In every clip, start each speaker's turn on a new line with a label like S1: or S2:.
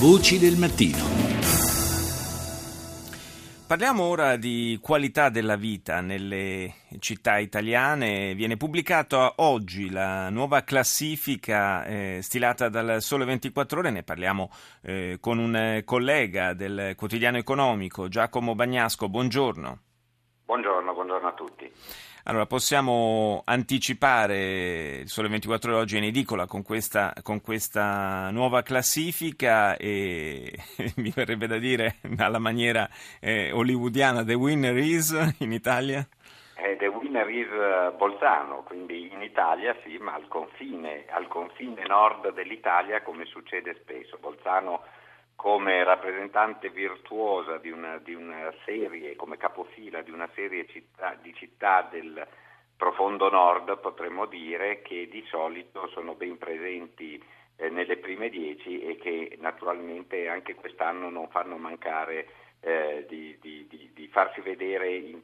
S1: Voci del mattino.
S2: Parliamo ora di qualità della vita nelle città italiane. Viene pubblicata oggi la nuova classifica eh, stilata dal Sole 24 Ore. Ne parliamo eh, con un collega del quotidiano economico, Giacomo Bagnasco. Buongiorno.
S3: Buongiorno, buongiorno a tutti.
S2: Allora, possiamo anticipare il Sole 24 Ore oggi in edicola con questa, con questa nuova classifica e mi verrebbe da dire alla maniera eh, hollywoodiana The Winner is in Italia?
S3: Eh, the Winner is eh, Bolzano, quindi in Italia sì, ma al confine, al confine nord dell'Italia come succede spesso. Bolzano come rappresentante virtuosa di una, di una, serie, come capofila di una serie città, di città del profondo nord, potremmo dire che di solito sono ben presenti eh, nelle prime dieci e che naturalmente anche quest'anno non fanno mancare eh, di, di, di, di, farsi vedere in,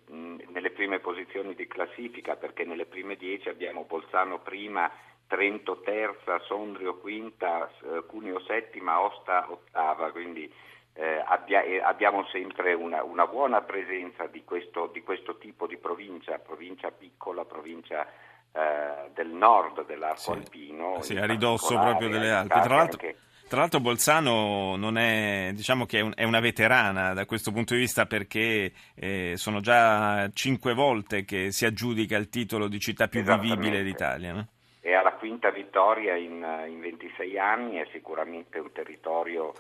S3: nelle prime posizioni di classifica, perché nelle prime dieci abbiamo Bolzano prima Trento terza, Sondrio quinta, eh, Cuneo settima, Osta ottava, quindi eh, abbia, eh, abbiamo sempre una, una buona presenza di questo, di questo, tipo di provincia, provincia piccola, provincia eh, del nord dell'arco
S2: sì,
S3: alpino.
S2: Sì, a ridosso proprio delle Alpi. Tra l'altro, anche... tra l'altro, Bolzano non è, diciamo che è, un, è, una veterana da questo punto di vista perché eh, sono già cinque volte che si aggiudica il titolo di città più vivibile d'Italia. No?
S3: È alla quinta vittoria in, in 26 anni, è sicuramente un territorio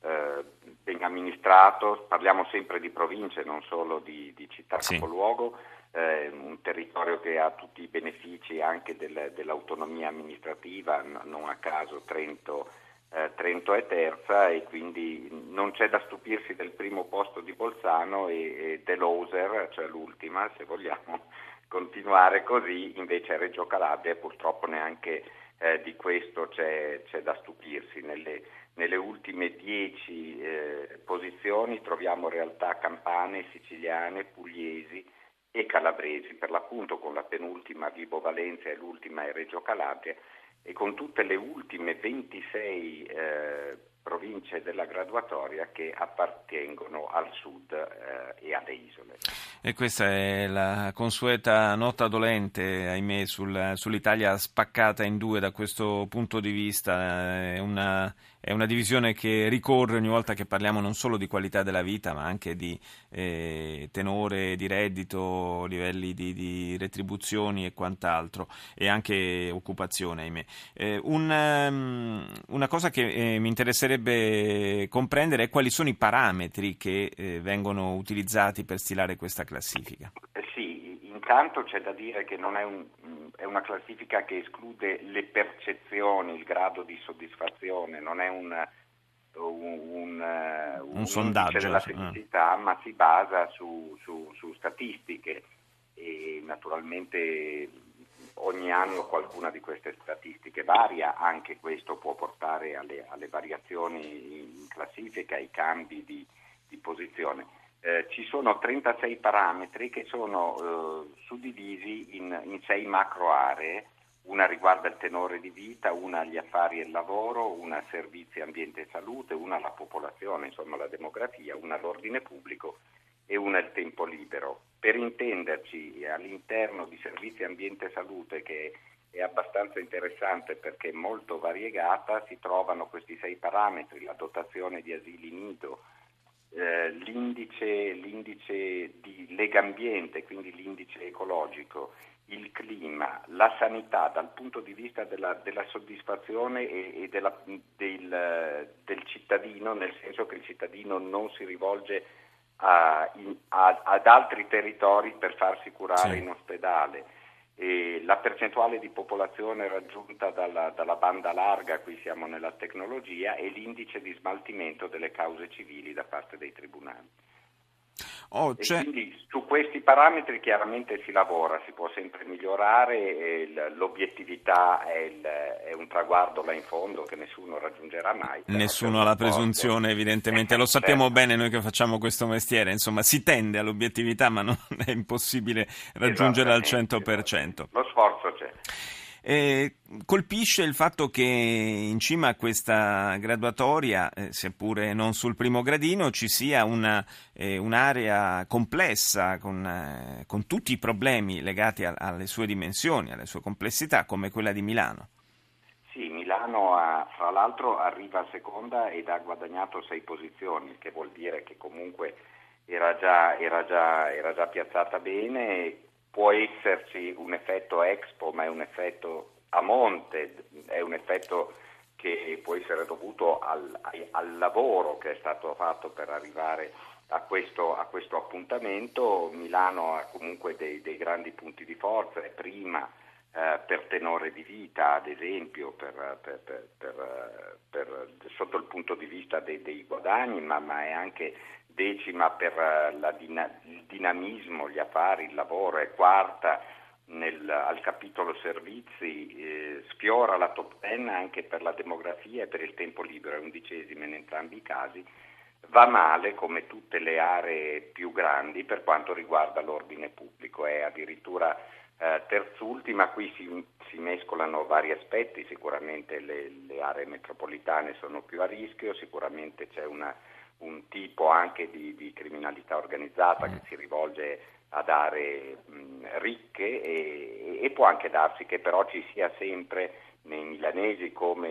S3: eh, ben amministrato, parliamo sempre di province, non solo di, di città sì. capoluogo, eh, un territorio che ha tutti i benefici anche del, dell'autonomia amministrativa, non a caso Trento, eh, Trento, è terza e quindi non c'è da stupirsi del primo posto di Bolzano e, e dell'Oser, cioè l'ultima se vogliamo, continuare così, invece Reggio Calabria purtroppo neanche eh, di questo c'è, c'è, da stupirsi. Nelle, nelle ultime dieci eh, posizioni troviamo realtà campane, siciliane, pugliesi e calabresi, per l'appunto con la penultima Vibo Valenza e l'ultima è Reggio Calabria e con tutte le ultime 26 eh, province della graduatoria che appartengono al sud eh, e alle isole.
S2: E questa è la consueta nota dolente, ahimè, sul, sull'Italia spaccata in due da questo punto di vista. È una, è una, divisione che ricorre ogni volta che parliamo non solo di qualità della vita, ma anche di eh, tenore di reddito, livelli di, di, retribuzioni e quant'altro, e anche occupazione, ahimè. Eh, un, um, una cosa che eh, mi interesserebbe comprendere è quali sono i parametri che eh, vengono utilizzati per stilare questa classifica?
S3: Sì, intanto c'è da dire che non è, un, è, una classifica che esclude le percezioni, il grado di soddisfazione, non è un, un, un,
S2: un, sondaggio
S3: della felicità, ma si basa su, su, su statistiche e naturalmente ogni anno qualcuna di queste statistiche varia, anche questo può portare alle, alle variazioni in classifica, ai cambi di, di posizione. Eh, ci sono 36 parametri che sono eh, suddivisi in, in sei macro aree, una riguarda il tenore di vita, una gli affari e il lavoro, una servizi, ambiente e salute, una la popolazione, insomma la demografia, una l'ordine pubblico e una il tempo libero. Per intenderci, all'interno di servizi, ambiente e salute, che è abbastanza interessante perché è molto variegata, si trovano questi sei parametri, la dotazione di asili nido, eh, l'indice, l'indice di Legambiente, quindi l'indice ecologico, il clima, la sanità dal punto di vista della, della soddisfazione e, e della, del, del, cittadino, nel senso che il cittadino non si rivolge a, in, a, ad altri territori per farsi curare sì. in ospedale la percentuale di popolazione raggiunta dalla, dalla, banda larga, qui siamo nella tecnologia, e l'indice di smaltimento delle cause civili da parte dei tribunali. Oh, quindi su questi parametri chiaramente si lavora, si può sempre migliorare, l'obiettività è, il, è, un traguardo là in fondo che nessuno raggiungerà mai.
S2: Nessuno ha la presunzione evidentemente, lo sappiamo certo. bene noi che facciamo questo mestiere, insomma si tende all'obiettività ma non è impossibile raggiungere al 100%.
S3: Lo sforzo c'è.
S2: Eh, colpisce il fatto che in cima a questa graduatoria, eh, seppure non sul primo gradino, ci sia una, eh, un'area complessa con, eh, con, tutti i problemi legati a, alle sue dimensioni, alle sue complessità, come quella di Milano.
S3: Sì, Milano ha, fra l'altro arriva a seconda ed ha guadagnato sei posizioni, il che vuol dire che comunque era già, era già, era già piazzata bene, può esserci un effetto Expo, ma è un effetto a monte, è un effetto che può essere dovuto al, al lavoro che è stato fatto per arrivare a questo, a questo appuntamento. Milano ha comunque dei, dei grandi punti di forza, è prima eh, per tenore di vita, ad esempio, per, per, per, sotto il punto di vista dei, dei guadagni, ma, ma, è anche decima per la, il dinamismo, gli affari, il lavoro, è quarta nel, al capitolo servizi, eh, sfiora la top ten anche per la demografia e per il tempo libero, è undicesima in entrambi i casi. Va male come tutte le aree più grandi per quanto riguarda l'ordine pubblico, è addirittura eh, terzultima, qui si, si, mescolano vari aspetti, sicuramente le, le, aree metropolitane sono più a rischio, sicuramente c'è una, un tipo anche di, di, criminalità organizzata che si rivolge ad aree mh, ricche e, e, può anche darsi che però ci sia sempre nei milanesi come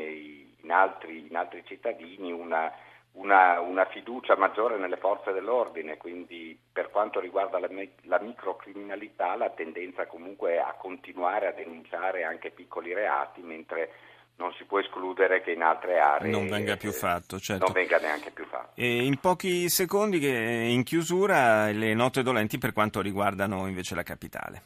S3: in altri, in altri cittadini una una, una, fiducia maggiore nelle forze dell'ordine, quindi per quanto riguarda la, la, microcriminalità la tendenza comunque è a continuare a denunciare anche piccoli reati, mentre non si può escludere che in altre aree
S2: non venga più fatto, certo.
S3: non venga neanche più fatto.
S2: E in pochi secondi, in chiusura, le note dolenti per quanto riguardano invece la capitale.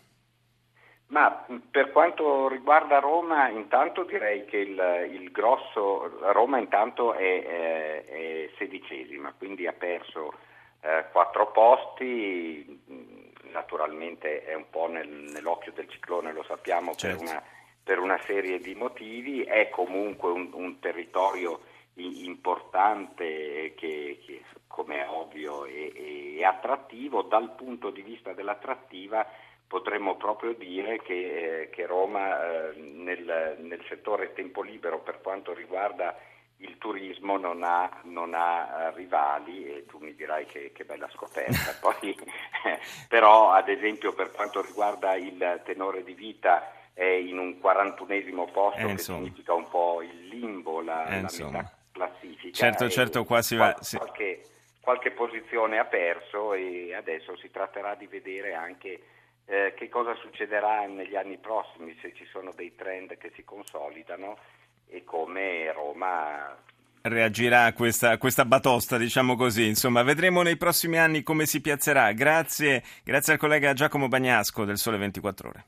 S3: Ma per quanto riguarda Roma, intanto direi che il, il grosso, Roma intanto è, è, è, sedicesima, quindi ha perso eh, quattro posti, naturalmente è un po' nel, nell'occhio del ciclone, lo sappiamo, certo. per, una, per, una, serie di motivi, è comunque un, un territorio importante che, che come è ovvio è, è attrattivo, dal punto di vista dell'attrattiva potremmo proprio dire che, eh, che Roma eh, nel, nel, settore tempo libero per quanto riguarda il turismo non ha, non ha uh, rivali e tu mi dirai che, che bella scoperta. Poi, eh, però ad esempio per quanto riguarda il tenore di vita è in un 41esimo posto eh, che significa un po' il limbo, la, eh, la metà classifica.
S2: Certo, certo, qua si va...
S3: Qualche, qualche posizione ha perso e adesso si tratterà di vedere anche eh, che cosa succederà negli anni prossimi, se ci sono dei trend che si consolidano e come Roma
S2: reagirà a questa, a questa, batosta, diciamo così. Insomma, vedremo nei prossimi anni come si piazzerà. Grazie, grazie al collega Giacomo Bagnasco del Sole 24 Ore.